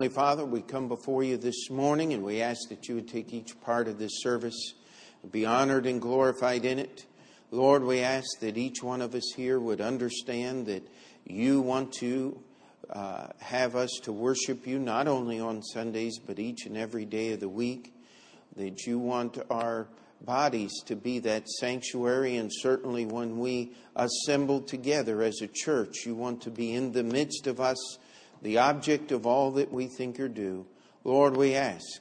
Heavenly Father, we come before you this morning and we ask that you would take each part of this service and be honored and glorified in it. Lord, we ask that each one of us here would understand that you want to uh, have us to worship you not only on Sundays but each and every day of the week. That you want our bodies to be that sanctuary, and certainly when we assemble together as a church, you want to be in the midst of us the object of all that we think or do. Lord, we ask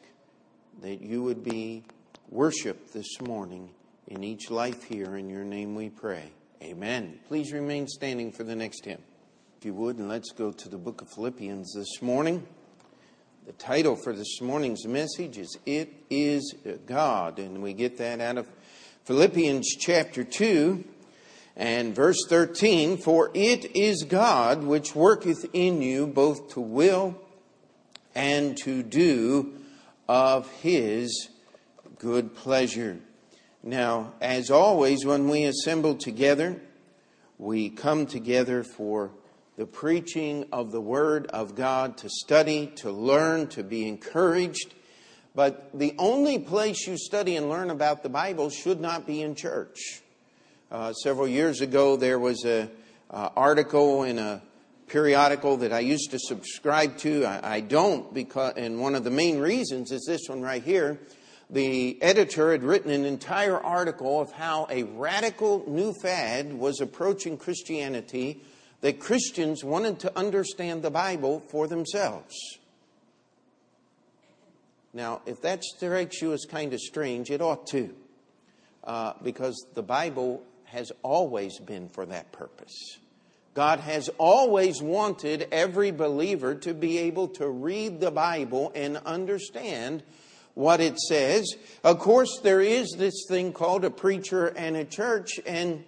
that you would be worshiped this morning in each life here. In your name we pray. Amen. Please remain standing for the next hymn. If you would, and let's go to the book of Philippians this morning. The title for this morning's message is It is God, and we get that out of Philippians chapter 2 and verse 13, for it is God which worketh in you both to will and to do of his good pleasure. Now, as always, when we assemble together, we come together for the preaching of the Word of God, to study, to learn, to be encouraged. But the only place you study and learn about the Bible should not be in church. Uh, several years ago, there was an uh, article in a periodical that I used to subscribe to. I, I don't because, and one of the main reasons is this one right here. The editor had written an entire article of how a radical new fad was approaching Christianity that Christians wanted to understand the Bible for themselves. Now, if that strikes you as kind of strange, it ought to, uh, because the Bible has always been for that purpose. God has always wanted every believer to be able to read the Bible and understand what it says. Of course, there is this thing called a preacher and a church, and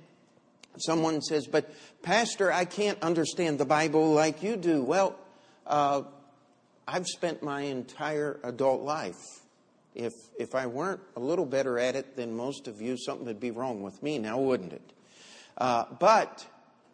someone says, But, Pastor, I can't understand the Bible like you do. Well, uh, I've spent my entire adult life if, if I weren't a little better at it than most of you, something would be wrong with me now, wouldn't it? Uh, but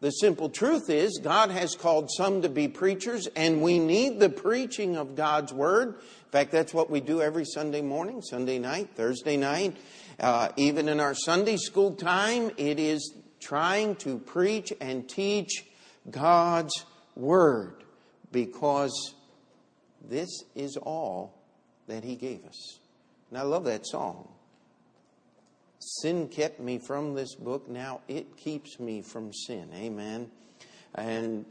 the simple truth is, God has called some to be preachers, and we need the preaching of God's Word. In fact, that's what we do every Sunday morning, Sunday night, Thursday night. Uh, even in our Sunday school time, it is trying to preach and teach God's Word because this is all that He gave us. And I love that song. Sin kept me from this book. Now it keeps me from sin. Amen. And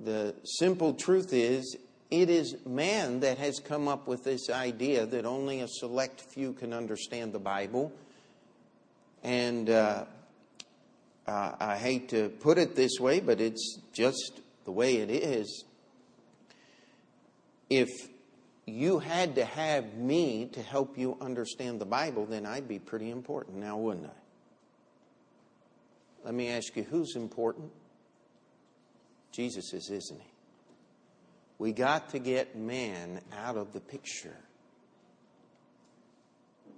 the simple truth is, it is man that has come up with this idea that only a select few can understand the Bible. And uh, uh, I hate to put it this way, but it's just the way it is. If you had to have me to help you understand the Bible, then I'd be pretty important now, wouldn't I? Let me ask you who's important? Jesus is, isn't he? We got to get man out of the picture.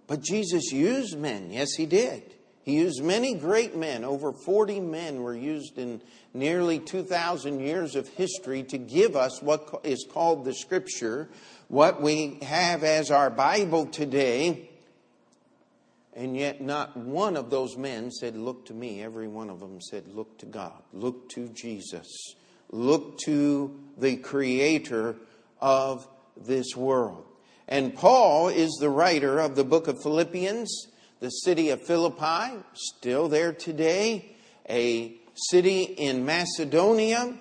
But Jesus used men. Yes, he did. He used many great men. Over 40 men were used in nearly 2,000 years of history to give us what is called the Scripture, what we have as our Bible today. And yet, not one of those men said, Look to me. Every one of them said, Look to God. Look to Jesus. Look to the Creator of this world. And Paul is the writer of the book of Philippians. The city of Philippi, still there today, a city in Macedonia.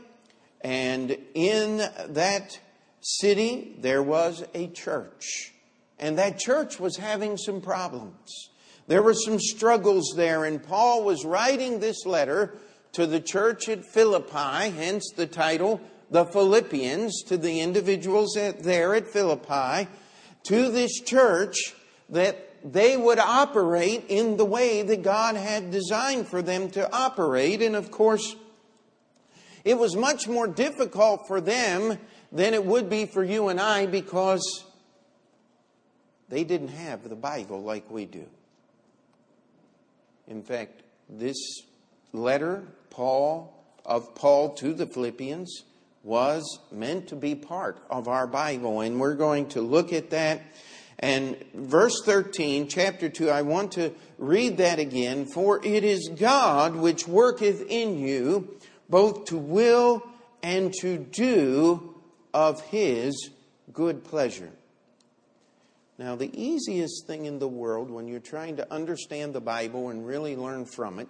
And in that city, there was a church. And that church was having some problems. There were some struggles there, and Paul was writing this letter to the church at Philippi, hence the title, The Philippians, to the individuals there at Philippi, to this church that they would operate in the way that God had designed for them to operate. And of course, it was much more difficult for them than it would be for you and I because they didn't have the Bible like we do. In fact, this letter, Paul, of Paul to the Philippians, was meant to be part of our Bible, and we're going to look at that. And verse 13, chapter 2, I want to read that again. For it is God which worketh in you both to will and to do of his good pleasure. Now, the easiest thing in the world when you're trying to understand the Bible and really learn from it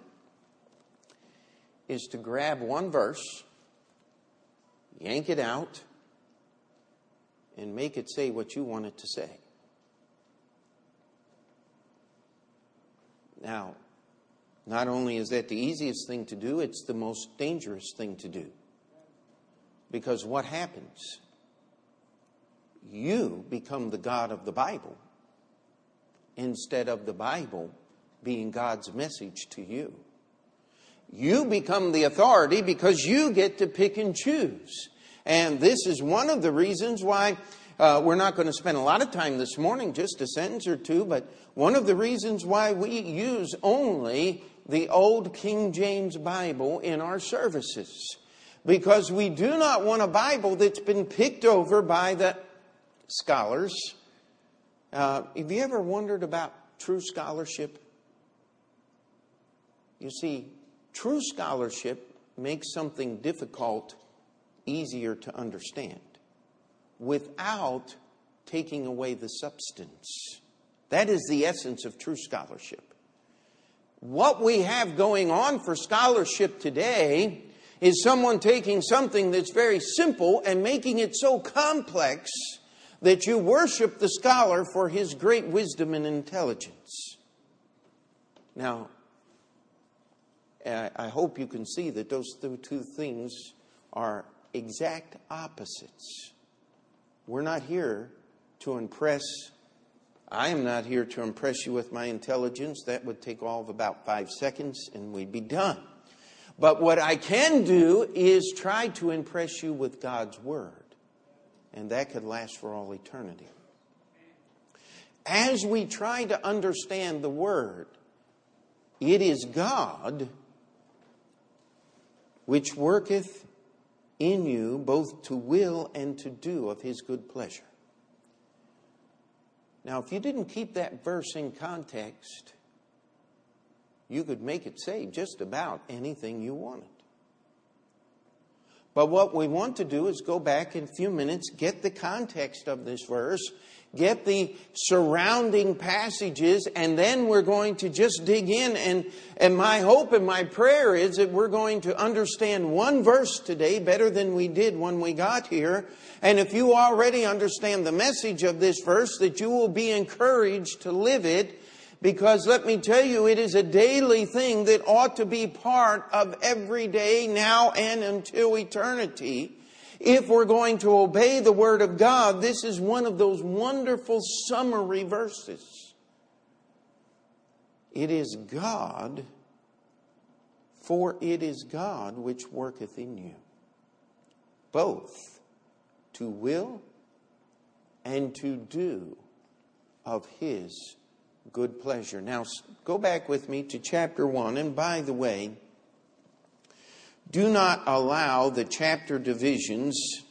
is to grab one verse, yank it out, and make it say what you want it to say. Now, not only is that the easiest thing to do, it's the most dangerous thing to do. Because what happens? you become the God of the Bible instead of the Bible being God's message to you. You become the authority because you get to pick and choose. And this is one of the reasons why uh, we're not going to spend a lot of time this morning, just a sentence or two, but one of the reasons why we use only the old King James Bible in our services. Because we do not want a Bible that's been picked over by the scholars. Uh, have you ever wondered about true scholarship? You see, true scholarship makes something difficult easier to understand without taking away the substance. That is the essence of true scholarship. What we have going on for scholarship today is someone taking something that's very simple and making it so complex that you worship the scholar for his great wisdom and intelligence. Now, eh, I hope you can see that those two things are exact opposites. We're not here to impress, I am not here to impress you with my intelligence. That would take all of about five seconds and we'd be done. But what I can do is try to impress you with God's Word and that could last for all eternity. As we try to understand the Word, it is God which worketh in you both to will and to do of His good pleasure. Now, if you didn't keep that verse in context, you could make it say just about anything you wanted. But what we want to do is go back in a few minutes, get the context of this verse, get the surrounding passages, and then we're going to just dig in. And, and my hope and my prayer is that we're going to understand one verse today better than we did when we got here. And if you already understand the message of this verse, that you will be encouraged to live it because let me tell you, it is a daily thing that ought to be part of every day now and until eternity. If we're going to obey the Word of God, this is one of those wonderful summary verses. It is God, for it is God which worketh in you, both to will and to do of His good pleasure. Now, go back with me to chapter 1. And by the way, do not allow the chapter divisions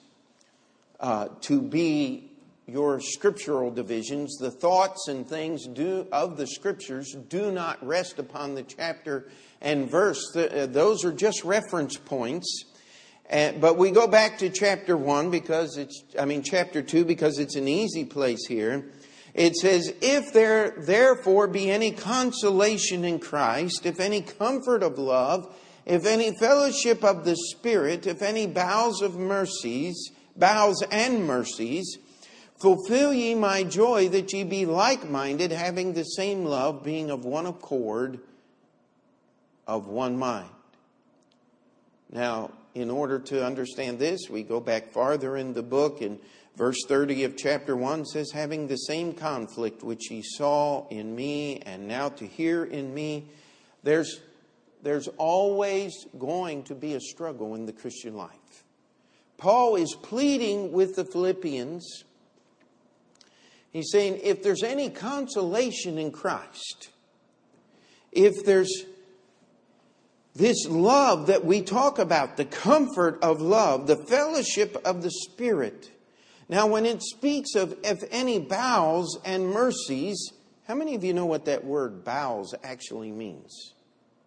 uh, to be your scriptural divisions. The thoughts and things do, of the scriptures do not rest upon the chapter and verse. The, uh, those are just reference points. Uh, but we go back to chapter 1 because it's, I mean, chapter 2 because it's an easy place here. It says, If there therefore be any consolation in Christ, if any comfort of love, if any fellowship of the Spirit, if any bowels of mercies, bowels and mercies, fulfill ye my joy that ye be like minded, having the same love, being of one accord, of one mind. Now, in order to understand this, we go back farther in the book and Verse 30 of chapter 1 says, Having the same conflict which ye saw in me and now to hear in me, there's, there's always going to be a struggle in the Christian life. Paul is pleading with the Philippians. He's saying, if there's any consolation in Christ, if there's this love that we talk about, the comfort of love, the fellowship of the Spirit. Now, when it speaks of if any bowels and mercies, how many of you know what that word bowels actually means?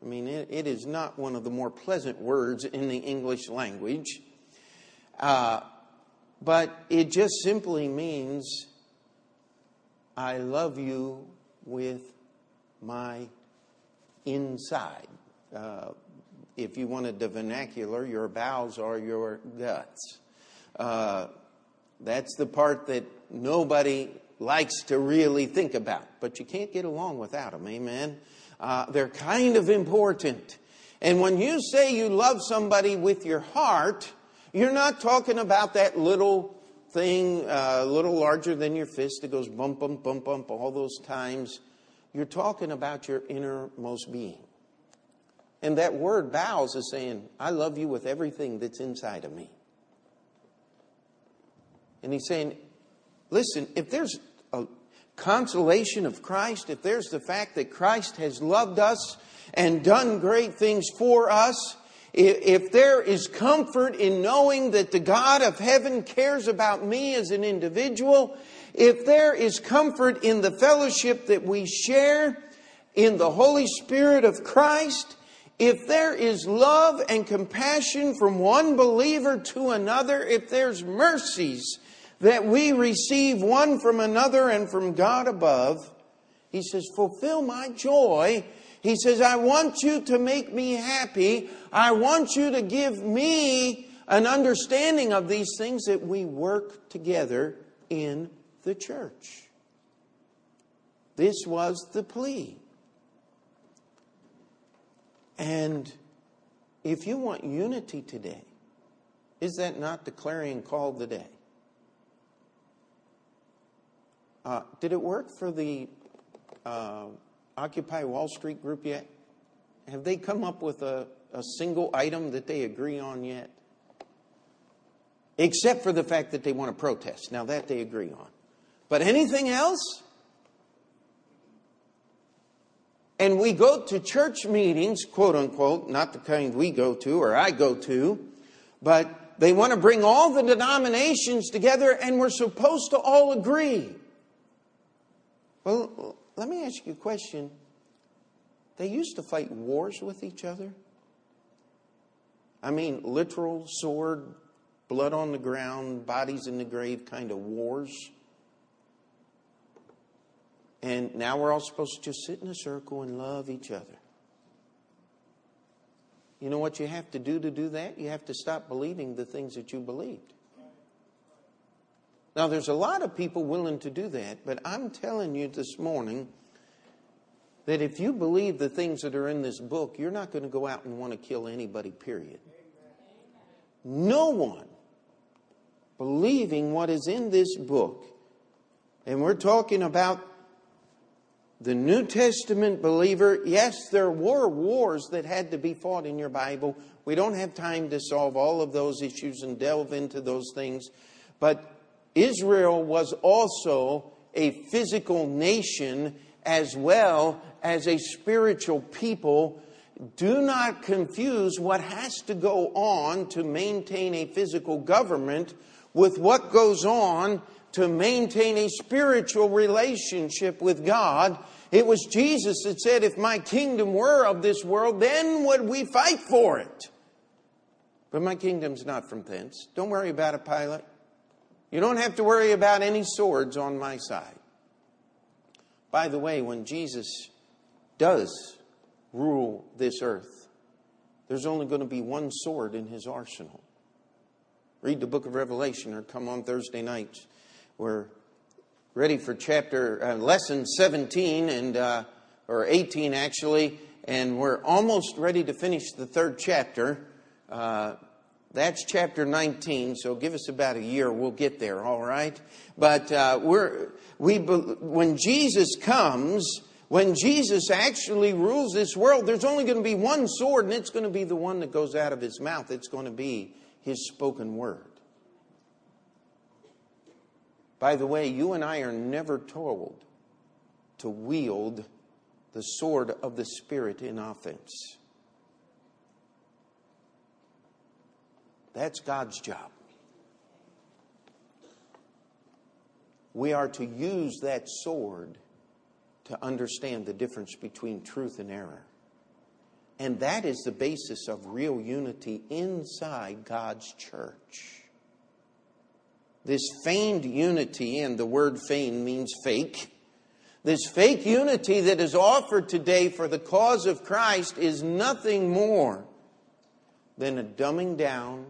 I mean, it, it is not one of the more pleasant words in the English language, uh, but it just simply means I love you with my inside. Uh, if you wanted the vernacular, your bowels are your guts. Uh, that's the part that nobody likes to really think about, but you can't get along without them. Amen. Uh, they're kind of important. And when you say you love somebody with your heart, you're not talking about that little thing, a uh, little larger than your fist that goes bump, bump, bump, bump all those times. You're talking about your innermost being. And that word bowels is saying, I love you with everything that's inside of me. And he's saying, listen, if there's consolation of Christ, if there's the fact that Christ has loved us and done great things for us, if there is comfort in knowing that the God of heaven cares about me as an individual, if there is comfort in the fellowship that we share in the Holy Spirit of Christ, if there is love and compassion from one believer to another, if there's mercies that we receive one from another and from God above, he says, fulfill my joy. He says, I want you to make me happy. I want you to give me an understanding of these things that we work together in the church. This was the plea. And if you want unity today, is that not the clarion call of the day? Uh, did it work for the uh, Occupy Wall Street group yet? Have they come up with a single item that they agree on yet? Except for the fact that they want to protest. Now, that they agree on. But anything else? and we go to church meetings, quote unquote, not the kind we go to or I go to, but they want to bring all the denominations together and we're supposed to all agree. Well, let me ask you a question. They used to fight wars with each other. I mean, literal sword, blood on the ground, bodies in the grave kind of wars. And now we're all supposed to just sit in a circle and love each other. You know what you have to do to do that? You have to stop believing the things that you believed. Now, there's a lot of people willing to do that, but I'm telling you this morning that if you believe the things that are in this book, you're not going to go out and want to kill anybody, period. No one believing what is in this book, and we're talking about the New Testament believer, yes, there were wars that had to be fought in your Bible. We don't have time to solve all of those issues and delve into those things. But Israel was also a physical nation as well as a spiritual people. Do not confuse what has to go on to maintain a physical government with what goes on to maintain a spiritual relationship with God. It was Jesus that said, If my kingdom were of this world, then would we fight for it. But my kingdom's not from thence. Don't worry about it, Pilate. You don't have to worry about any swords on my side. By the way, when Jesus does rule this earth, there's only going to be one sword in his arsenal. Read the book of Revelation or come on Thursday nights we're ready for chapter uh, lesson 17 and uh, or 18 actually, and we're almost ready to finish the third chapter. Uh, that's chapter 19, so give us about a year. We'll get there, all right? But uh, we're, we, when Jesus comes, when Jesus actually rules this world, there's only going to be one sword, and it's going to be the one that goes out of his mouth. It's going to be his spoken word. By the way, you and I are never told to wield the sword of the Spirit in offense. That's God's job. We are to use that sword to understand the difference between truth and error. And that is the basis of real unity inside God's church. This feigned unity, and the word feigned means fake, this fake unity that is offered today for the cause of Christ is nothing more than a dumbing down,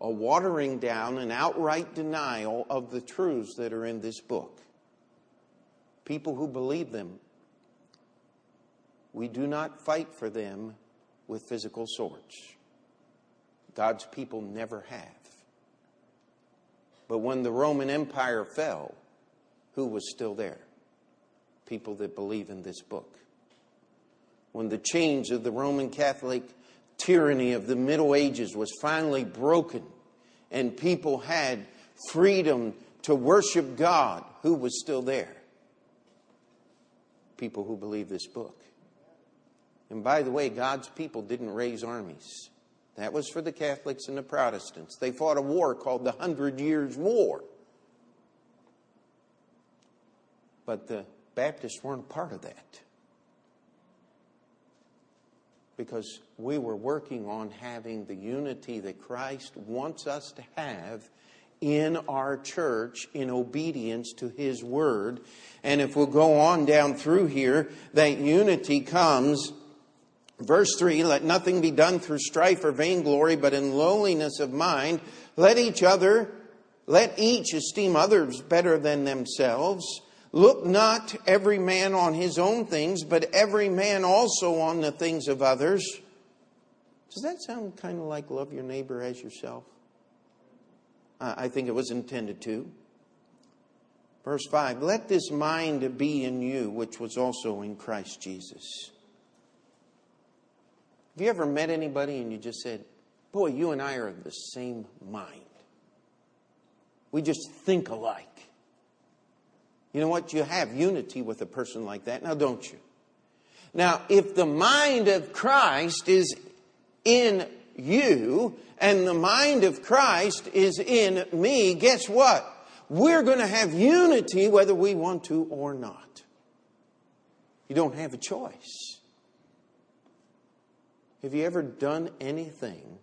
a watering down, an outright denial of the truths that are in this book. People who believe them, we do not fight for them with physical swords. God's people never have. But when the Roman Empire fell, who was still there? people that believe in this book. When the chains of the Roman Catholic tyranny of the Middle Ages was finally broken and people had freedom to worship God, who was still there? People who believe this book. And by the way, God's people didn't raise armies. That was for the Catholics and the Protestants. They fought a war called the Hundred Years' War. But the Baptists weren't a part of that. Because we were working on having the unity that Christ wants us to have in our church in obedience to His Word. And if we'll go on down through here, that unity comes. Verse 3 Let nothing be done through strife or vainglory, but in lowliness of mind. Let each other, let each esteem others better than themselves. Look not every man on his own things, but every man also on the things of others. Does that sound kind of like love your neighbor as yourself? I think it was intended to. Verse 5 Let this mind be in you, which was also in Christ Jesus. Have you ever met anybody and you just said, Boy, you and I are of the same mind? We just think alike. You know what? You have unity with a person like that, now don't you? Now, if the mind of Christ is in you and the mind of Christ is in me, guess what? We're going to have unity whether we want to or not. You don't have a choice. Have you ever done anything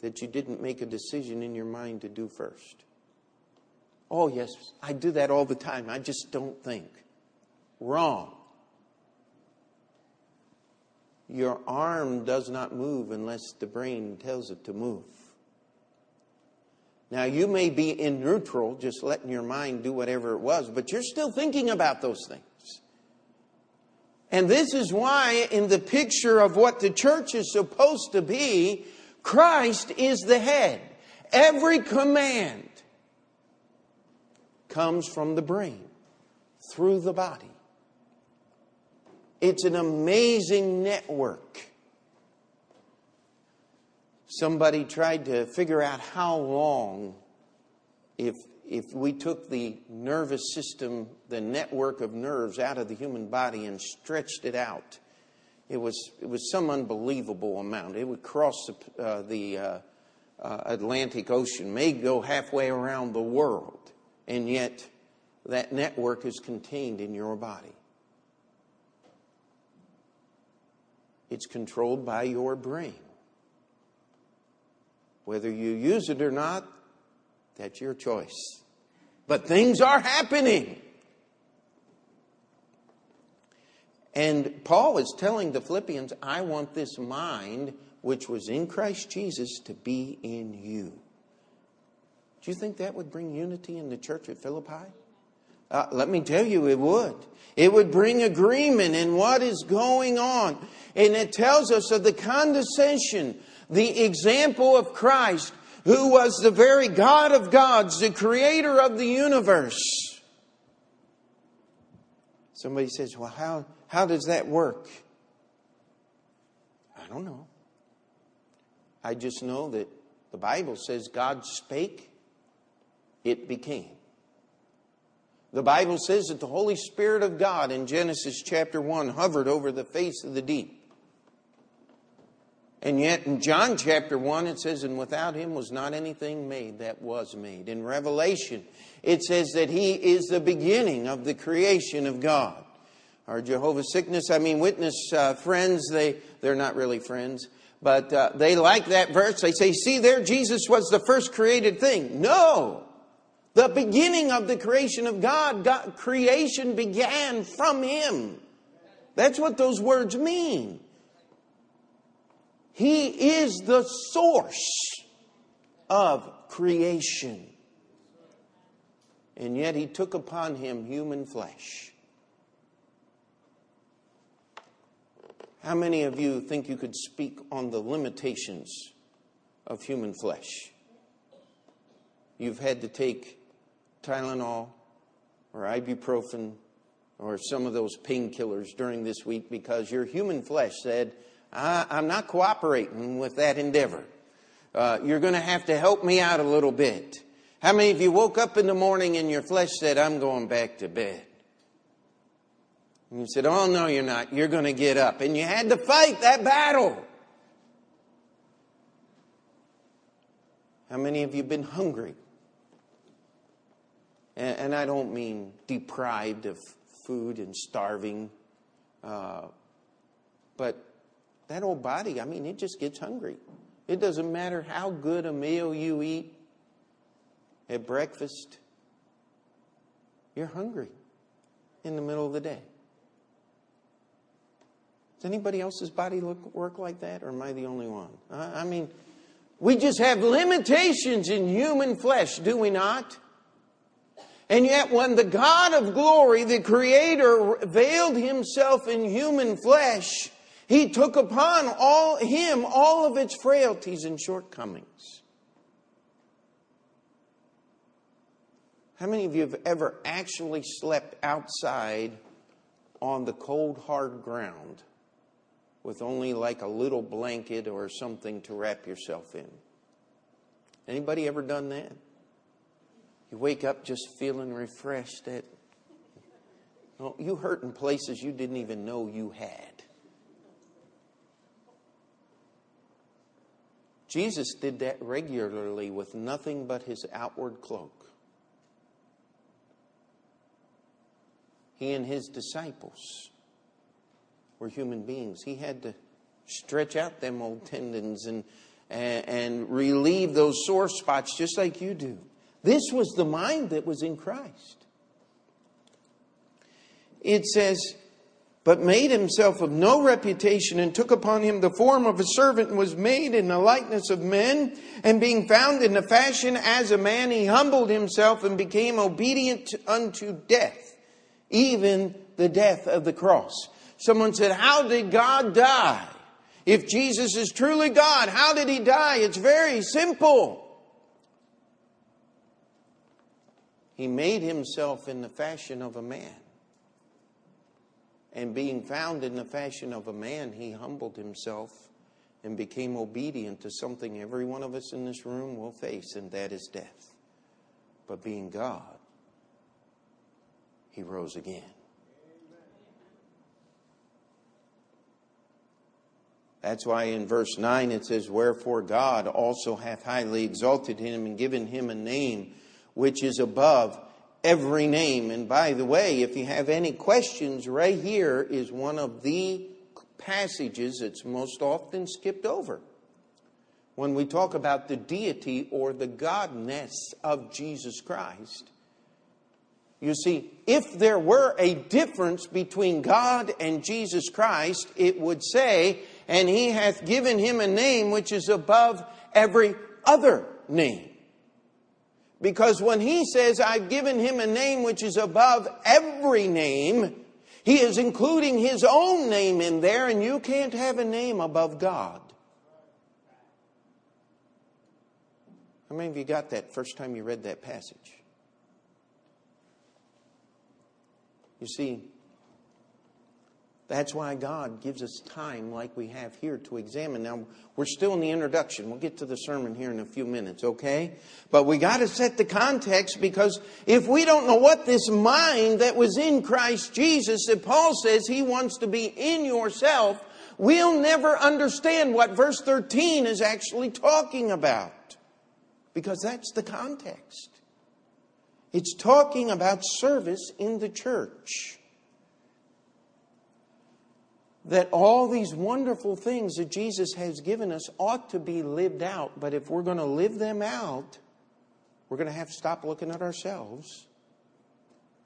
that you didn't make a decision in your mind to do first? Oh, yes, I do that all the time. I just don't think. Wrong. Your arm does not move unless the brain tells it to move. Now, you may be in neutral, just letting your mind do whatever it was, but you're still thinking about those things. And this is why, in the picture of what the church is supposed to be, Christ is the head. Every command comes from the brain through the body. It's an amazing network. Somebody tried to figure out how long, if, if we took the nervous system, the network of nerves out of the human body and stretched it out, it was, it was some unbelievable amount. It would cross the, uh, the uh, uh, Atlantic Ocean, may go halfway around the world and yet that network is contained in your body. It's controlled by your brain. Whether you use it or not, that's your choice. But things are happening. And Paul is telling the Philippians, I want this mind which was in Christ Jesus to be in you. Do you think that would bring unity in the church at Philippi? Uh, let me tell you, it would. It would bring agreement in what is going on. And it tells us of the condescension, the example of Christ, who was the very God of gods, the creator of the universe. Somebody says, Well, how, how does that work? I don't know. I just know that the Bible says God spake it became. The Bible says that the Holy Spirit of God in Genesis chapter 1 hovered over the face of the deep. And yet in John chapter 1, it says, And without him was not anything made that was made. In Revelation, it says that he is the beginning of the creation of God. Our Jehovah's Sickness, I mean, witness uh, friends, they, they're not really friends, but uh, they like that verse. They say, See there, Jesus was the first created thing. No! The beginning of the creation of God, God creation began from him. That's what those words mean. He is the source of creation. And yet he took upon him human flesh. How many of you think you could speak on the limitations of human flesh? You've had to take Tylenol or ibuprofen or some of those painkillers during this week because your human flesh said, I, am not cooperating with that endeavor. Uh, you're going to have to help me out a little bit. How many of you woke up in the morning and your flesh said, I'm going back to bed? And you said, Oh, no, you're not. You're going to get up. And you had to fight that battle. How many of you have been hungry? And, and I don't mean deprived of food and starving, uh, but that old body, I mean, it just gets hungry. It doesn't matter how good a meal you eat at breakfast, you're hungry in the middle of the day. Does anybody else's body look, work like that, or am I the only one? I mean, we just have limitations in human flesh, do we not? And yet, when the God of glory, the Creator, veiled himself in human flesh, he took upon all him all of its frailties and shortcomings. How many of you have ever actually slept outside on the cold, hard ground with only like a little blanket or something to wrap yourself in? Anybody ever done that? You wake up just feeling refreshed. At, well, oh, you hurt in places you didn't even know you had. Jesus did that regularly with nothing but his outward cloak. He and his disciples were human beings. He had to stretch out them old tendons and, and, and relieve those sore spots just like you do. This was the mind that was in Christ. It says, but made himself of no reputation and took upon him the form of a servant and was made in the likeness of men. And being found in the fashion as a man he humbled himself and became obedient unto death even the death of the cross. Someone said how did god die? If jesus is truly god how did he die? It's very simple he made himself in the fashion of a man and being found in the fashion of a man, he humbled himself and became obedient to something every one of us in this room will face, and that is death. But being God, he rose again. That's why in verse 9 it says, Wherefore God also hath highly exalted him and given him a name which is above every name. And by the way, if you have any questions, right here is one of the passages that's most often skipped over. When we talk about the deity or the godness of Jesus Christ, you see, if there were a difference between God and Jesus Christ, it would say, and he hath given him a name which is above every other name. Because when he says, I've given him a name which is above every name, he is including his own name in there, and you can't have a name above God. How many of you got that first time you read that passage? You see, that's why God gives us time like we have here to examine. Now, we're still in the introduction. We'll get to the sermon here in a few minutes, okay? But we got to set the context because if we don't know what this mind that was in Christ Jesus that Paul says he wants to be in yourself, we'll never understand what verse 13 is actually talking about. Because that's the context. It's talking about service in the church. That all these wonderful things that Jesus has given us ought to be lived out. But if we're going to live them out, we're going to have to stop looking at ourselves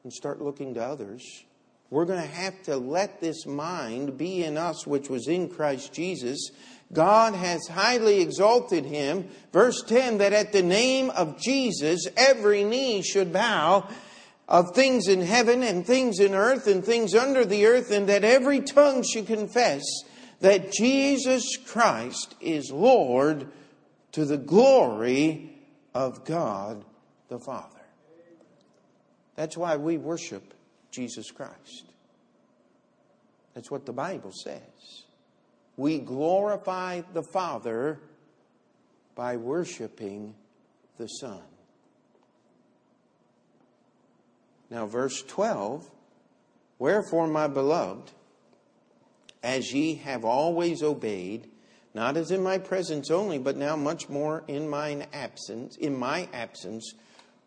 and start looking to others. We're going to have to let this mind be in us, which was in Christ Jesus. God has highly exalted him. Verse 10 that at the name of Jesus, every knee should bow of things in heaven and things in earth and things under the earth, and that every tongue should confess that Jesus Christ is Lord to the glory of God the Father. That's why we worship Jesus Christ. That's what the Bible says. We glorify the Father by worshiping the Son. Now, verse 12 Wherefore, my beloved, as ye have always obeyed, not as in my presence only, but now much more in mine absence, in my absence,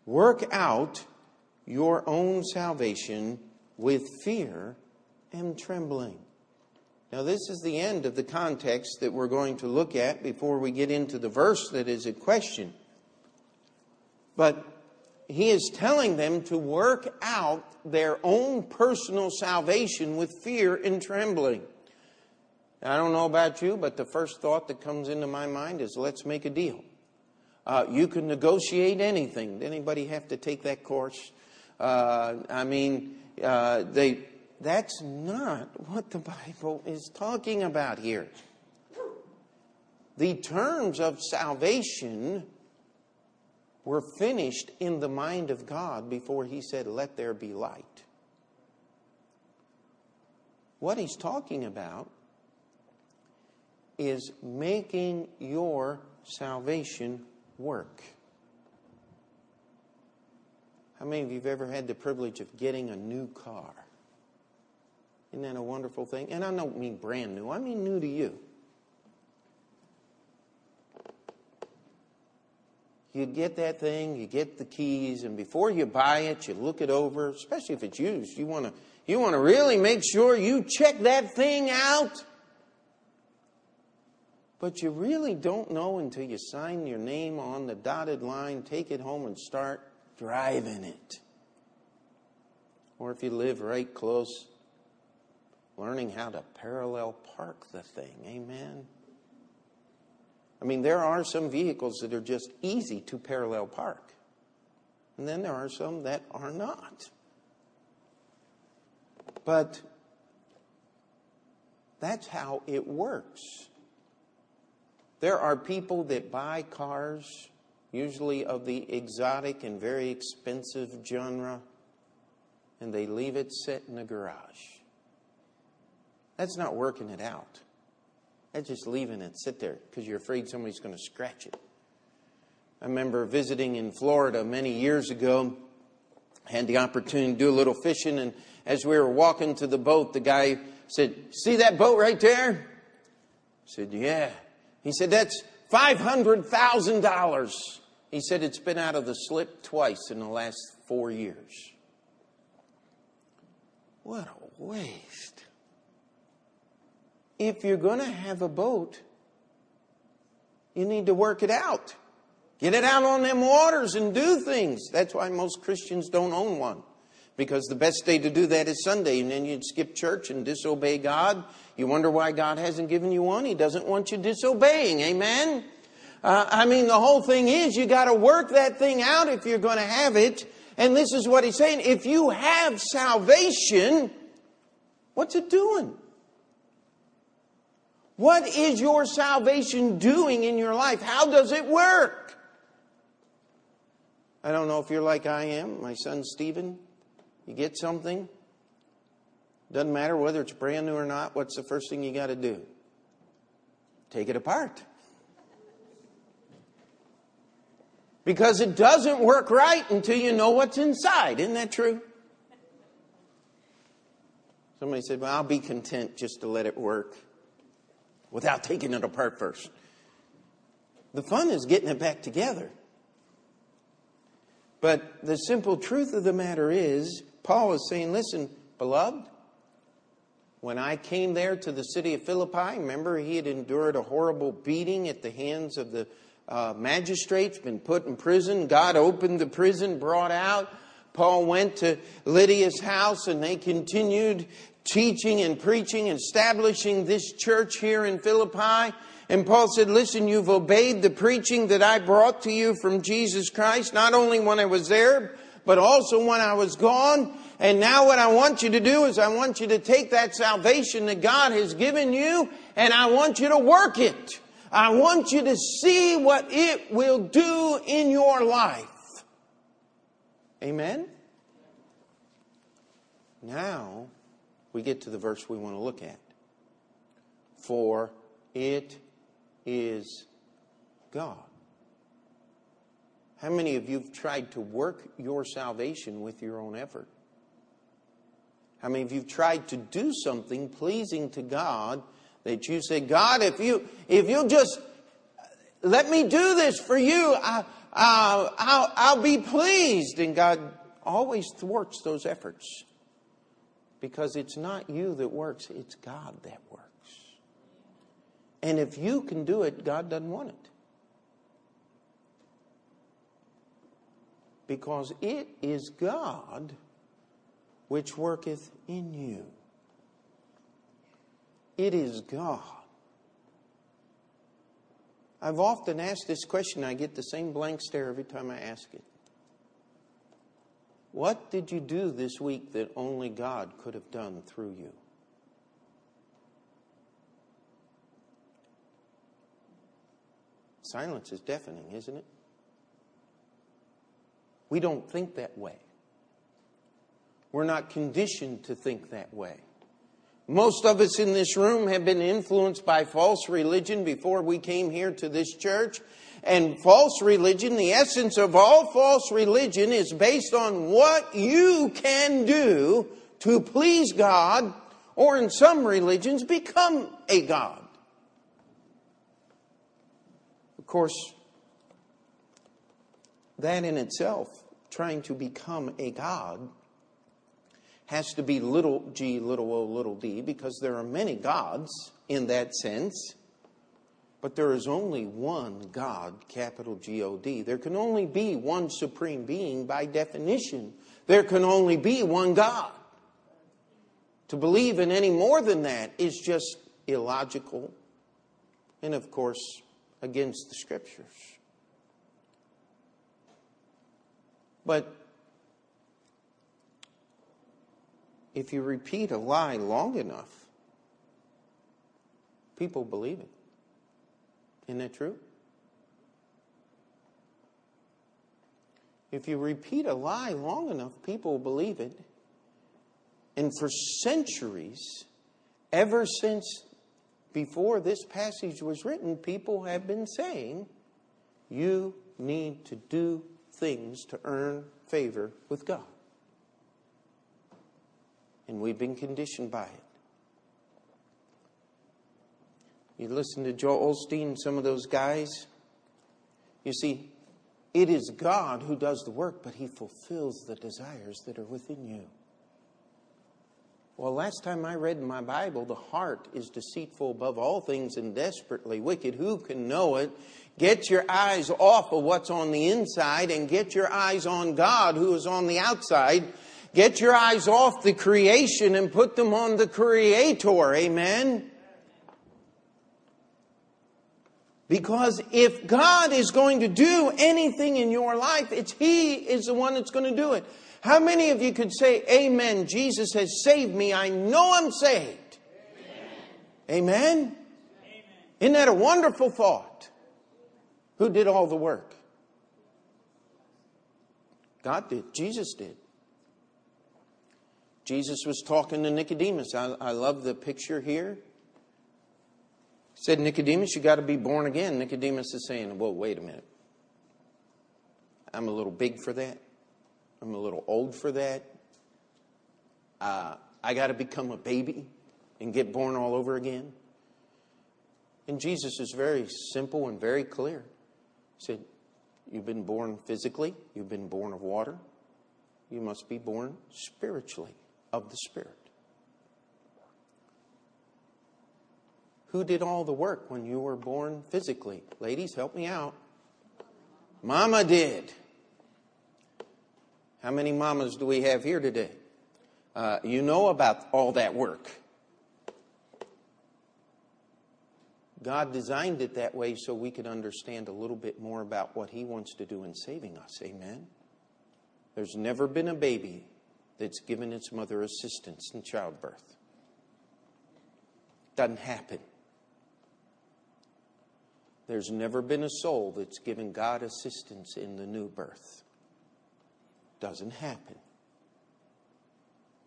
work out your own salvation with fear and trembling. Now, this is the end of the context that we're going to look at before we get into the verse that is at question. But he is telling them to work out their own personal salvation with fear and trembling. I don't know about you, but the first thought that comes into my mind is let's make a deal. Uh, you can negotiate anything. Did anybody have to take that course? Uh, I mean, uh, they, that's not what the Bible is talking about here. The terms of salvation were finished in the mind of God before He said, Let there be light. What He's talking about is making your salvation work. How many of you have ever had the privilege of getting a new car? Isn't that a wonderful thing? And I don't mean brand new, I mean new to you. You get that thing, you get the keys, and before you buy it, you look it over, especially if it's used. You want to you want to really make sure you check that thing out but you really don't know until you sign your name on the dotted line, take it home, and start driving it. Or if you live right close, learning how to parallel park the thing. Amen. I mean, there are some vehicles that are just easy to parallel park, and then there are some that are not. But that's how it works. There are people that buy cars, usually of the exotic and very expensive genre, and they leave it sit in the garage. That's not working it out. That's just leaving it sit there because you're afraid somebody's going to scratch it. I remember visiting in Florida many years ago. I had the opportunity to do a little fishing, and as we were walking to the boat, the guy said, See that boat right there? I said, Yeah. He said, That's $500,000. He said, It's been out of the slip twice in the last four years. What a waste. If you're going to have a boat, you need to work it out. Get it out on them waters and do things. That's why most Christians don't own one because the best day to do that is Sunday, and then you'd skip church and disobey God. You wonder why God hasn't given you one. He doesn't want you disobeying. Amen? Uh, I mean, the whole thing is you got to work that thing out if you're going to have it. And this is what he's saying. If you have salvation, what's it doing? What is your salvation doing in your life? How does it work? I don't know if you're like I am. My son Stephen, you get something, doesn't matter whether it's brand new or not, what's the first thing you got to do? Take it apart. Because it doesn't work right until you know what's inside. Isn't that true? Somebody said, Well, I'll be content just to let it work. Without taking it apart first. The fun is getting it back together. But the simple truth of the matter is, Paul is saying, listen, beloved, when I came there to the city of Philippi, remember he had endured a horrible beating at the hands of the uh, magistrates, been put in prison. God opened the prison, brought out. Paul went to Lydia's house and they continued teaching and preaching, establishing this church here in Philippi. And Paul said, Listen, you've obeyed the preaching that I brought to you from Jesus Christ, not only when I was there, but also when I was gone. And now what I want you to do is I want you to take that salvation that God has given you and I want you to work it. I want you to see what it will do in your life. Amen? Now we get to the verse we want to look at. For it is God. How many of you have tried to work your salvation with your own effort? How many of you have tried to do something pleasing to God that you say, God, if you if you'll just let me do this for you, I, I'll, I'll, I'll be pleased. And God always thwarts those efforts because it's not you that works, it's God that works. And if you can do it, God doesn't want it. Because it is God which worketh in you. It is God. I've often asked this question, I get the same blank stare every time I ask it. What did you do this week that only God could have done through you? Silence is deafening, isn't it? We don't think that way. We're not conditioned to think that way. Most of us in this room have been influenced by false religion before we came here to this church. And false religion, the essence of all false religion is based on what you can do to please God, or in some religions, become a God. Of course, that in itself, trying to become a God, has to be little g, little o, little d, because there are many gods in that sense. But there is only one God, capital G O D. There can only be one supreme being by definition. There can only be one God. To believe in any more than that is just illogical and, of course, against the scriptures. But if you repeat a lie long enough, people believe it. Isn't that true? If you repeat a lie long enough, people believe it. And for centuries, ever since before this passage was written, people have been saying, you need to do things to earn favor with God and we've been conditioned by it. You listen to Joel Osteen, some of those guys. You see, it is God who does the work, but He fulfills the desires that are within you. Well, last time I read in my Bible, the heart is deceitful above all things and desperately wicked. Who can know it? Get your eyes off of what's on the inside and get your eyes on God who is on the outside Get your eyes off the creation and put them on the Creator. Amen? Because if God is going to do anything in your life, it's He is the one that's going to do it. How many of you could say, Amen, Jesus has saved me. I know I'm saved. Amen? Amen? Amen. Isn't that a wonderful thought? Who did all the work? God did. Jesus did. Jesus was talking to Nicodemus. I, I love the picture here. He said, Nicodemus, you got to be born again. Nicodemus is saying, Well, wait a minute. I'm a little big for that. I'm a little old for that. Uh, I got to become a baby and get born all over again. And Jesus is very simple and very clear. He said, You've been born physically, you've been born of water, you must be born spiritually of the Spirit. Who did all the work when you were born physically? Ladies, help me out. Mama did. How many mamas do we have here today? Uh, you know about all that work. God designed it that way so we could understand a little bit more about what He wants to do in saving us. Amen? There's never been a baby that's given its mother assistance in childbirth. Doesn't happen. There's never been a soul that's given God assistance in the new birth. Doesn't happen.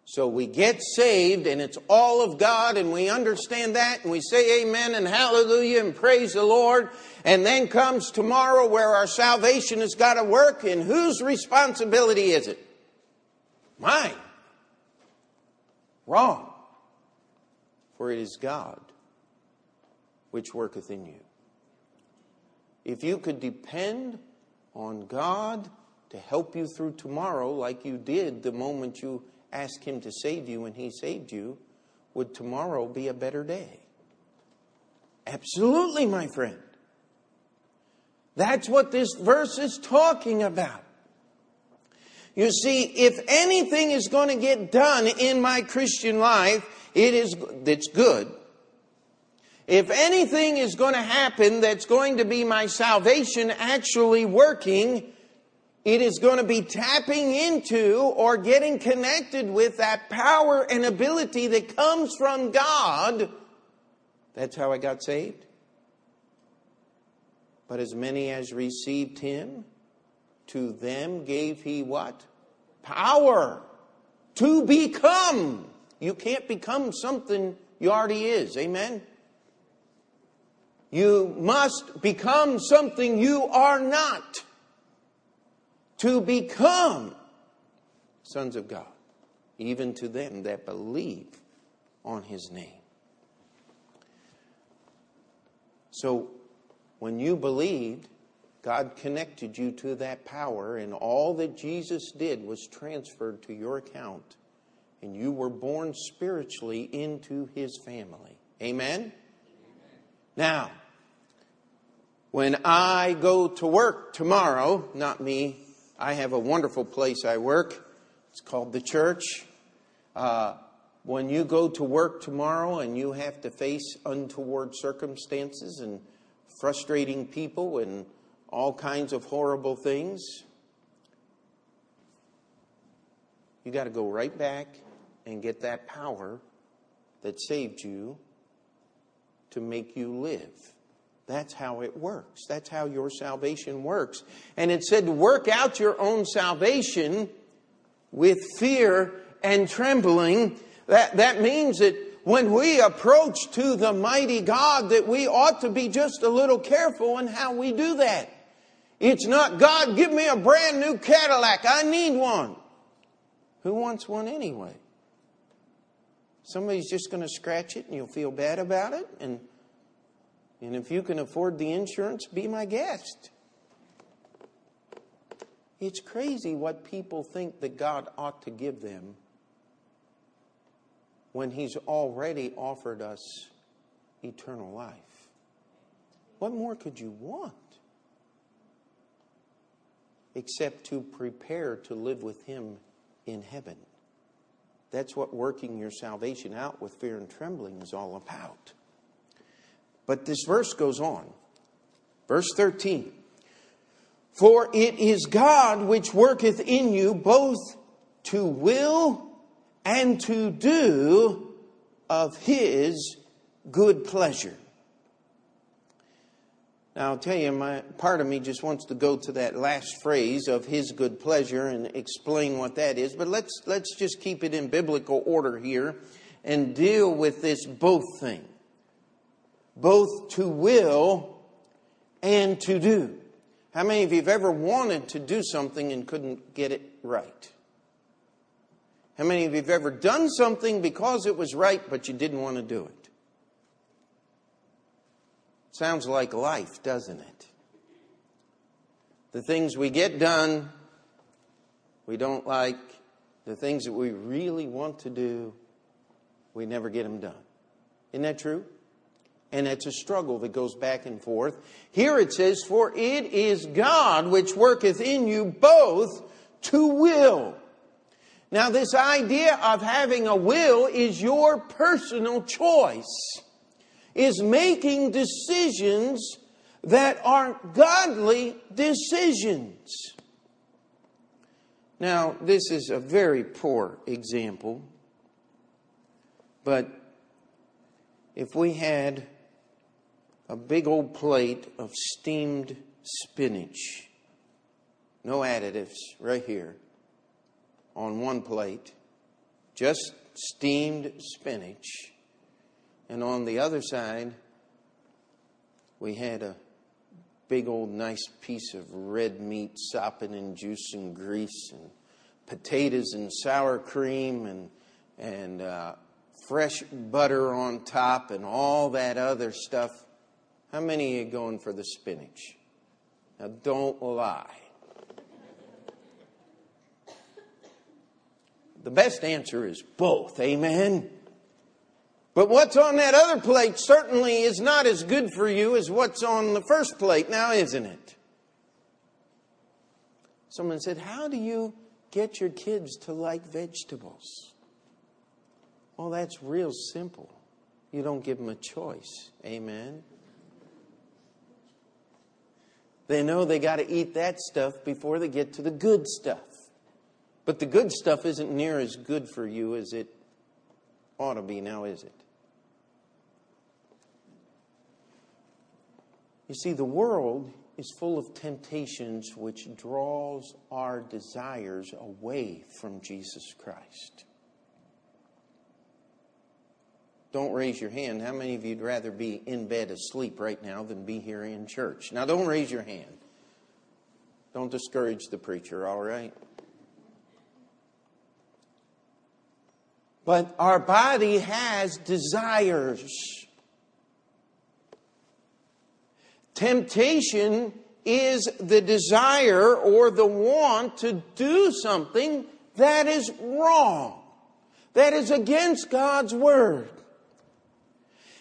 So we get saved and it's all of God and we understand that and we say amen and hallelujah and praise the Lord. And then comes tomorrow where our salvation has got to work and whose responsibility is it? Mine. Wrong. For it is God which worketh in you. If you could depend on God to help you through tomorrow like you did the moment you asked Him to save you and He saved you, would tomorrow be a better day? Absolutely, my friend. That's what this verse is talking about. You see, if anything is going to get done in my Christian life, it is that's good. If anything is going to happen that's going to be my salvation actually working, it is going to be tapping into or getting connected with that power and ability that comes from God. That's how I got saved. But as many as received him, to them gave he what? Power to become. You can't become something you already is. Amen? You must become something you are not to become sons of God, even to them that believe on his name. So, when you believed, God connected you to that power, and all that Jesus did was transferred to your account, and you were born spiritually into his family. Amen? Amen. Now, when I go to work tomorrow, not me, I have a wonderful place I work. It's called the church. Uh, when you go to work tomorrow and you have to face untoward circumstances and frustrating people and all kinds of horrible things, you got to go right back and get that power that saved you to make you live. That's how it works. That's how your salvation works. And it said work out your own salvation with fear and trembling. That, that means that when we approach to the mighty God that we ought to be just a little careful in how we do that. It's not, God, give me a brand new Cadillac. I need one. Who wants one anyway? Somebody's just going to scratch it and you'll feel bad about it and and if you can afford the insurance, be my guest. It's crazy what people think that God ought to give them when He's already offered us eternal life. What more could you want? Except to prepare to live with Him in heaven. That's what working your salvation out with fear and trembling is all about. But this verse goes on. Verse 13. For it is God which worketh in you both to will and to do of his good pleasure. Now, I'll tell you, my, part of me just wants to go to that last phrase of his good pleasure and explain what that is, but let's, let's just keep it in biblical order here and deal with this both thing both to will and to do. How many of you have ever wanted to do something and couldn't get it right? How many of you have ever done something because it was right, but you didn't want to do it? Sounds like life, doesn't it? The things we get done, we don't like. The things that we really want to do, we never get them done. Isn't that true? And it's a struggle that goes back and forth. Here it says, For it is God which worketh in you both to will. Now, this idea of having a will is your personal choice, is making decisions that are godly decisions. Now, this is a very poor example, but if we had a big old plate of steamed spinach, no additives, right here, on one plate, just steamed spinach, and on the other side, we had a big old nice piece of red meat sopping in juice and grease and potatoes and sour cream and and uh, fresh butter on top and all that other stuff. How many are going for the spinach? Now don't lie. The best answer is both. Amen. But what's on that other plate certainly is not as good for you as what's on the first plate now, isn't it? Someone said, How do you get your kids to like vegetables? Well, that's real simple. You don't give them a choice. Amen. They know they got to eat that stuff before they get to the good stuff. But the good stuff isn't near as good for you as it ought to be now, is it? You see, the world is full of temptations which draws our desires away from Jesus Christ. Don't raise your hand. How many of you'd rather be in bed asleep right now than be here in church? Now, don't raise your hand. Don't discourage the preacher, all right? But our body has desires. Temptation is the desire or the want to do something that is wrong, that is against God's Word.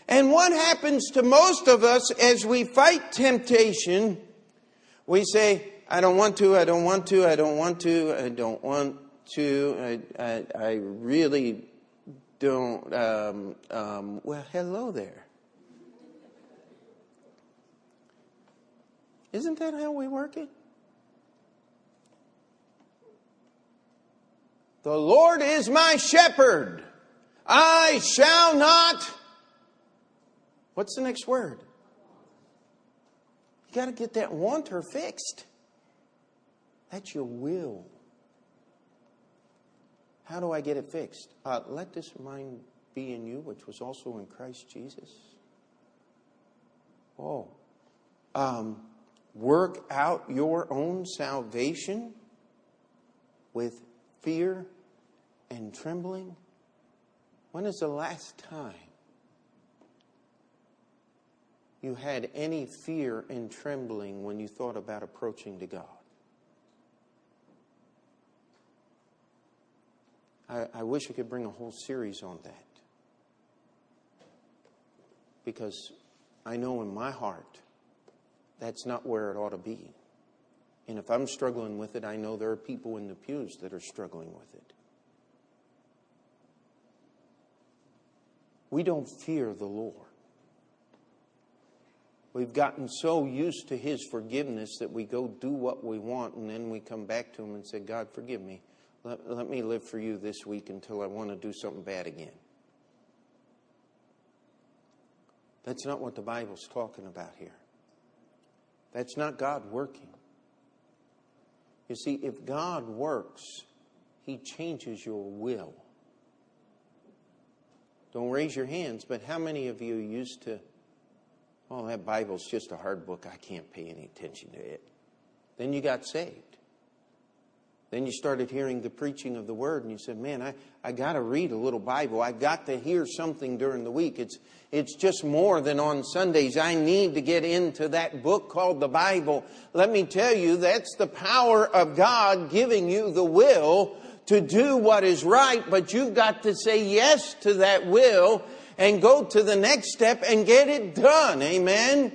And what happens to most of us as we fight temptation? We say, I don't want to, I don't want to, I don't want to, I don't want to, I, I, I really don't. Um, um, well, hello there. Isn't that how we work it? The Lord is my shepherd. I shall not. What's the next word? You got to get that wanter fixed. That's your will. How do I get it fixed? Uh, let this mind be in you, which was also in Christ Jesus. Oh. Um, work out your own salvation with fear and trembling? When is the last time you had any fear and trembling when you thought about approaching to God? I, I wish I could bring a whole series on that. Because I know in my heart that's not where it ought to be. And if I'm struggling with it, I know there are people in the pews that are struggling with it. We don't fear the Lord. We've gotten so used to His forgiveness that we go do what we want and then we come back to Him and say, God, forgive me. Let, let me live for you this week until I want to do something bad again. That's not what the Bible's talking about here. That's not God working. You see, if God works, He changes your will. Don't raise your hands, but how many of you used to, oh, that Bible's just a hard book. I can't pay any attention to it. Then you got saved. Then you started hearing the preaching of the word, and you said, Man, I, I got to read a little Bible. I've got to hear something during the week. It's, it's just more than on Sundays. I need to get into that book called the Bible. Let me tell you, that's the power of God giving you the will to do what is right, but you've got to say yes to that will and go to the next step and get it done. Amen.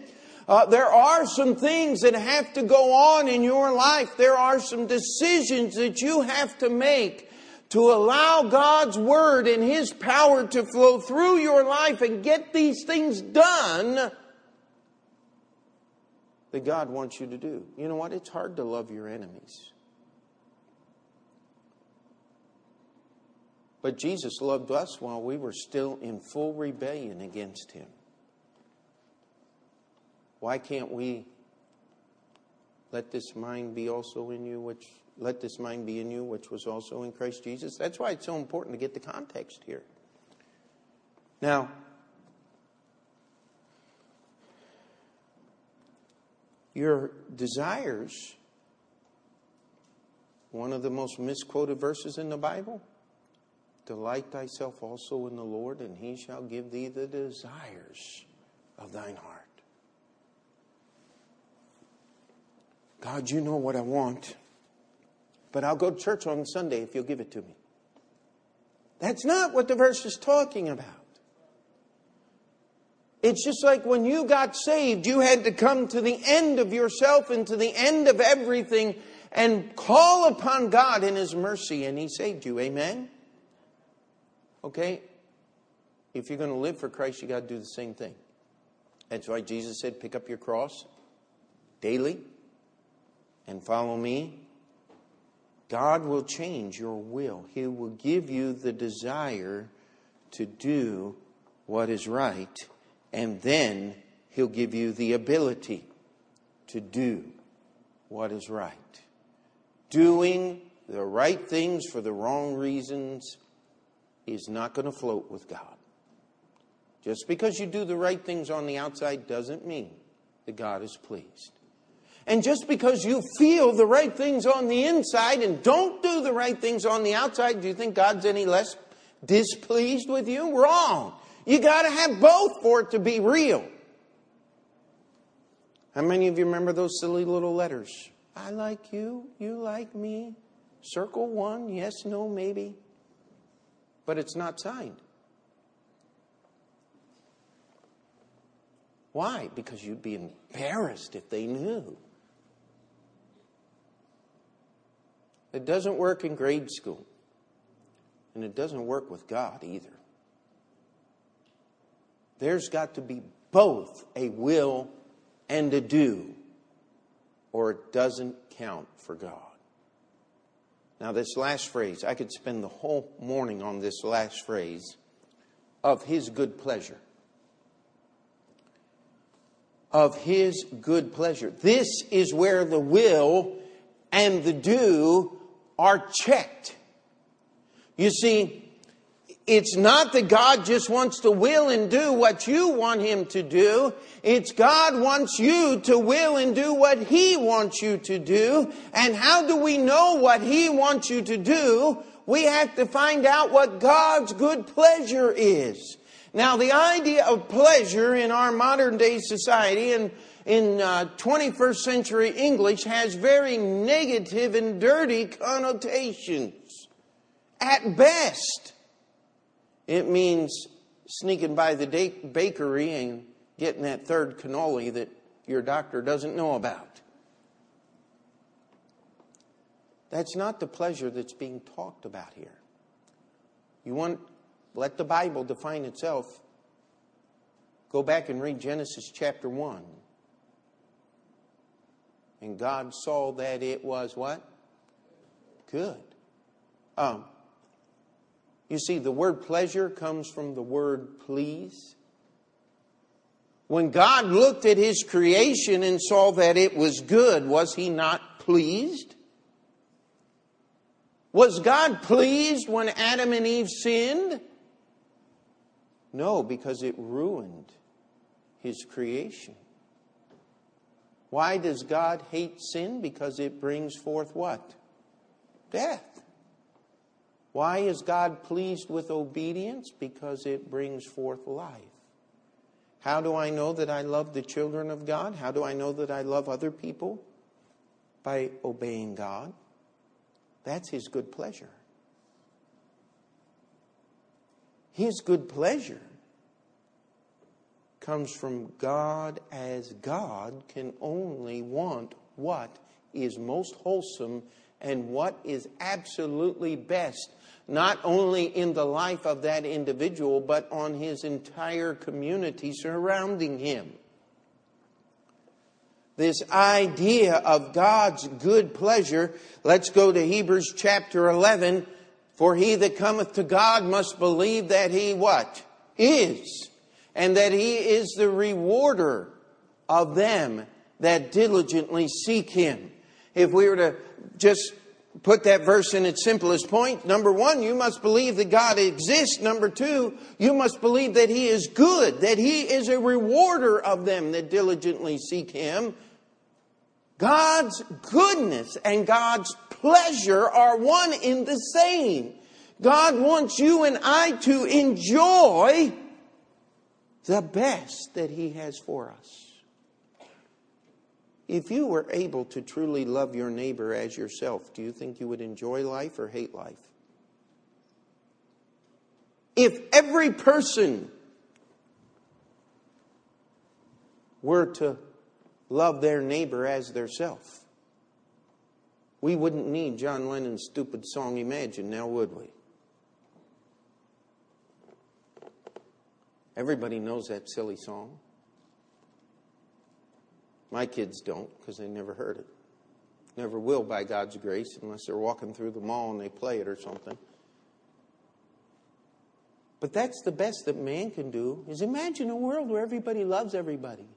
Uh, there are some things that have to go on in your life. There are some decisions that you have to make to allow God's Word and His power to flow through your life and get these things done that God wants you to do. You know what? It's hard to love your enemies. But Jesus loved us while we were still in full rebellion against Him. Why can't we let this mind be also in you, which let this mind be in you, which was also in Christ Jesus? That's why it's so important to get the context here. Now, your desires, one of the most misquoted verses in the Bible, delight thyself also in the Lord, and he shall give thee the desires of thine heart. God, you know what I want, but I'll go to church on Sunday if you'll give it to me. That's not what the verse is talking about. It's just like when you got saved, you had to come to the end of yourself and to the end of everything and call upon God in His mercy, and He saved you. Amen? Okay? If you're going to live for Christ, you got to do the same thing. That's why Jesus said, pick up your cross daily and follow me, God will change your will. He will give you the desire to do what is right, and then He'll give you the ability to do what is right. Doing the right things for the wrong reasons is not going to float with God. Just because you do the right things on the outside doesn't mean that God is pleased. And just because you feel the right things on the inside and don't do the right things on the outside, do you think God's any less displeased with you? Wrong. You got to have both for it to be real. How many of you remember those silly little letters? I like you, you like me. Circle one, yes, no, maybe. But it's not signed. Why? Because you'd be embarrassed if they knew. It doesn't work in grade school. And it doesn't work with God either. There's got to be both a will and a do, or it doesn't count for God. Now, this last phrase, I could spend the whole morning on this last phrase of His good pleasure. Of His good pleasure. This is where the will and the do are checked. You see, it's not that God just wants to will and do what you want Him to do. It's God wants you to will and do what He wants you to do. And how do we know what He wants you to do? We have to find out what God's good pleasure is. Now, the idea of pleasure in our modern day society, and in uh, 21st century English has very negative and dirty connotations. At best, it means sneaking by the bakery and getting that third cannoli that your doctor doesn't know about. That's not the pleasure that's being talked about here. You want let the Bible define itself. Go back and read Genesis chapter 1. And God saw that it was what? Good. Um, you see, the word pleasure comes from the word please. When God looked at his creation and saw that it was good, was he not pleased? Was God pleased when Adam and Eve sinned? No, because it ruined his creation. Why does God hate sin? Because it brings forth what? Death. Why is God pleased with obedience? Because it brings forth life. How do I know that I love the children of God? How do I know that I love other people? By obeying God. That's His good pleasure. His good pleasure comes from God as God can only want what is most wholesome and what is absolutely best, not only in the life of that individual, but on his entire community surrounding him. This idea of God's good pleasure, let's go to Hebrews chapter 11. For he that cometh to God must believe that he what? Is. And that he is the rewarder of them that diligently seek him. If we were to just put that verse in its simplest point, number one, you must believe that God exists. Number two, you must believe that He is good, that He is a rewarder of them that diligently seek Him. God's goodness and God's pleasure are one in the same. God wants you and I to enjoy the best that He has for us. If you were able to truly love your neighbor as yourself, do you think you would enjoy life or hate life? If every person were to love their neighbor as their self, we wouldn't need John Lennon's stupid song Imagine, now would we? Everybody knows that silly song. My kids don't because they never heard it. Never will by God's grace unless they're walking through the mall and they play it or something. But that's the best that man can do is imagine a world where everybody loves everybody.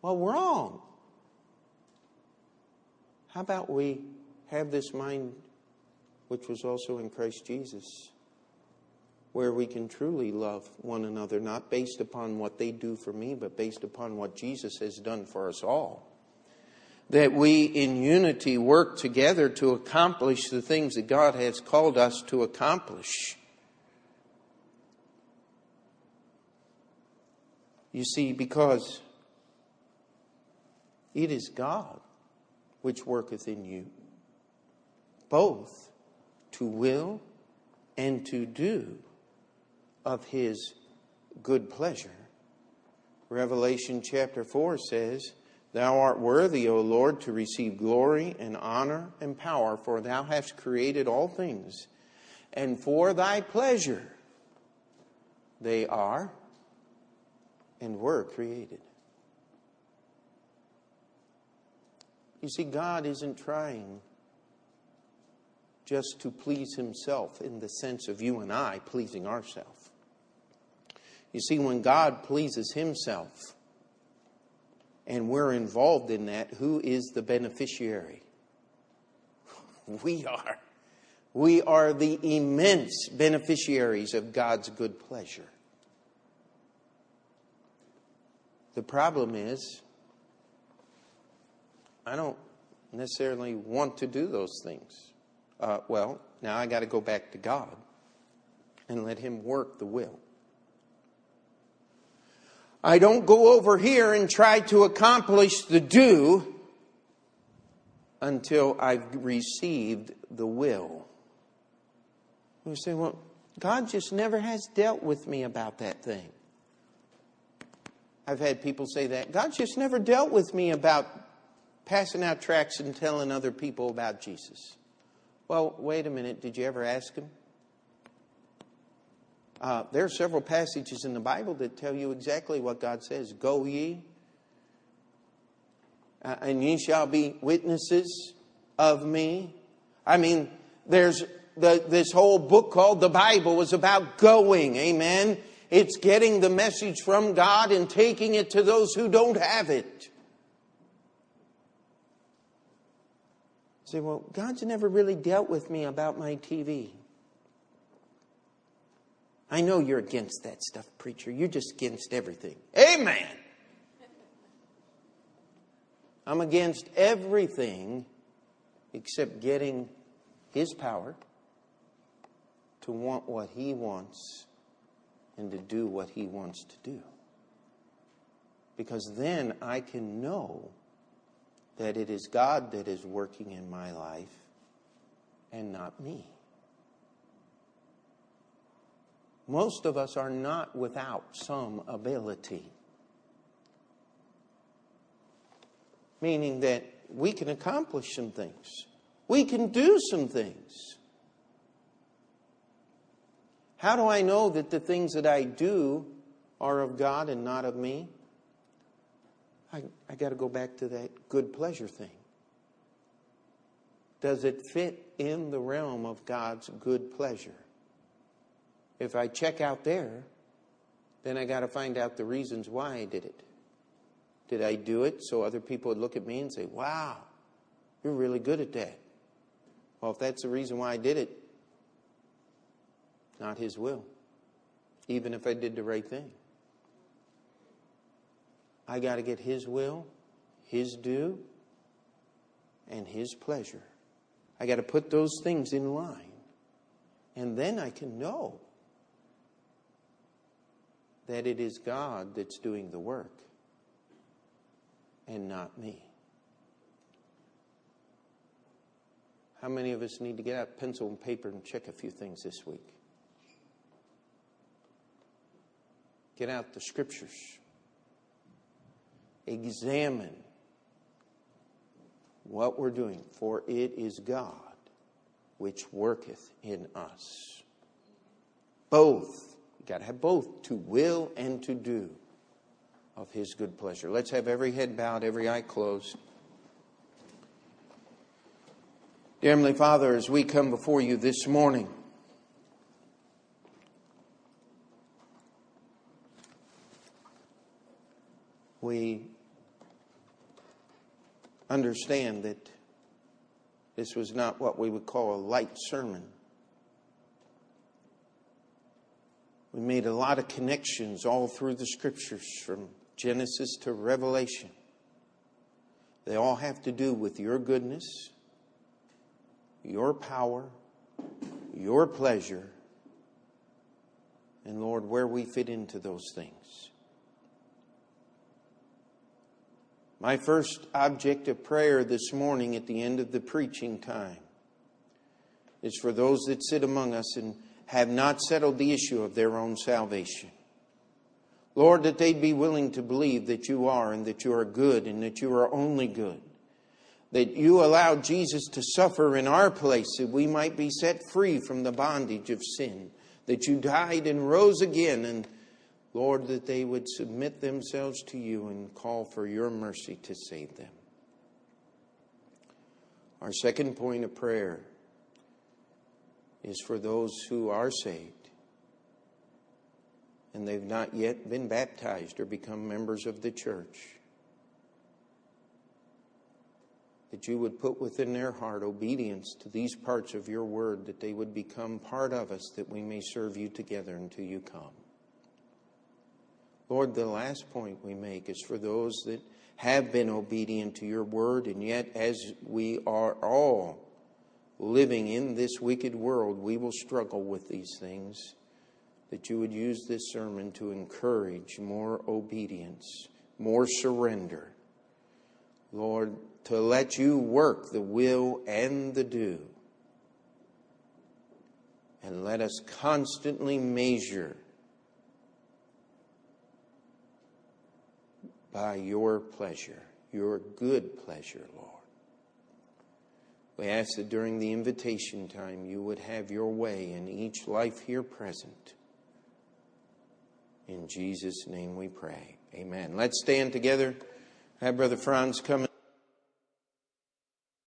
Well, wrong. How about we have this mind which was also in Christ Jesus? Where we can truly love one another, not based upon what they do for me, but based upon what Jesus has done for us all. That we in unity work together to accomplish the things that God has called us to accomplish. You see, because it is God which worketh in you, both to will and to do of his good pleasure. Revelation chapter 4 says, Thou art worthy, O Lord, to receive glory and honor and power, for thou hast created all things, and for thy pleasure they are and were created. You see, God isn't trying just to please himself in the sense of you and I pleasing ourselves. You see, when God pleases Himself and we're involved in that, who is the beneficiary? We are. We are the immense beneficiaries of God's good pleasure. The problem is, I don't necessarily want to do those things. Uh, well, now I got to go back to God and let Him work the will. I don't go over here and try to accomplish the do until I've received the will. You say, well, God just never has dealt with me about that thing. I've had people say that. God just never dealt with me about passing out tracts and telling other people about Jesus. Well, wait a minute. Did you ever ask him? Uh, there are several passages in the Bible that tell you exactly what God says. Go ye, uh, and ye shall be witnesses of me. I mean, there's the, this whole book called the Bible was about going. Amen. It's getting the message from God and taking it to those who don't have it. say, well, God's never really dealt with me about my TV. I know you're against that stuff, preacher. You're just against everything. Amen. I'm against everything except getting His power to want what He wants and to do what He wants to do. Because then I can know that it is God that is working in my life and not me. Most of us are not without some ability. Meaning that we can accomplish some things, we can do some things. How do I know that the things that I do are of God and not of me? I, I got to go back to that good pleasure thing. Does it fit in the realm of God's good pleasure? If I check out there, then I got to find out the reasons why I did it. Did I do it so other people would look at me and say, wow, you're really good at that? Well, if that's the reason why I did it, not His will, even if I did the right thing. I got to get His will, His do, and His pleasure. I got to put those things in line. And then I can know that it is God that's doing the work and not me. How many of us need to get out pencil and paper and check a few things this week? Get out the scriptures. Examine what we're doing, for it is God which worketh in us. Both. Got to have both to will and to do of His good pleasure. Let's have every head bowed, every eye closed. Dear Heavenly Father, as we come before you this morning, we understand that this was not what we would call a light sermon. We made a lot of connections all through the scriptures from Genesis to Revelation. They all have to do with your goodness, your power, your pleasure, and Lord, where we fit into those things. My first object of prayer this morning at the end of the preaching time is for those that sit among us and have not settled the issue of their own salvation. Lord, that they'd be willing to believe that you are and that you are good and that you are only good. That you allowed Jesus to suffer in our place that we might be set free from the bondage of sin. That you died and rose again and Lord, that they would submit themselves to you and call for your mercy to save them. Our second point of prayer is for those who are saved and they've not yet been baptized or become members of the church. That you would put within their heart obedience to these parts of your word, that they would become part of us, that we may serve you together until you come. Lord, the last point we make is for those that have been obedient to your word, and yet, as we are all living in this wicked world, we will struggle with these things. That you would use this sermon to encourage more obedience, more surrender. Lord, to let you work the will and the do. And let us constantly measure by your pleasure, your good pleasure. We ask that during the invitation time you would have your way in each life here present. In Jesus' name we pray. Amen. Let's stand together. Have Brother Franz come.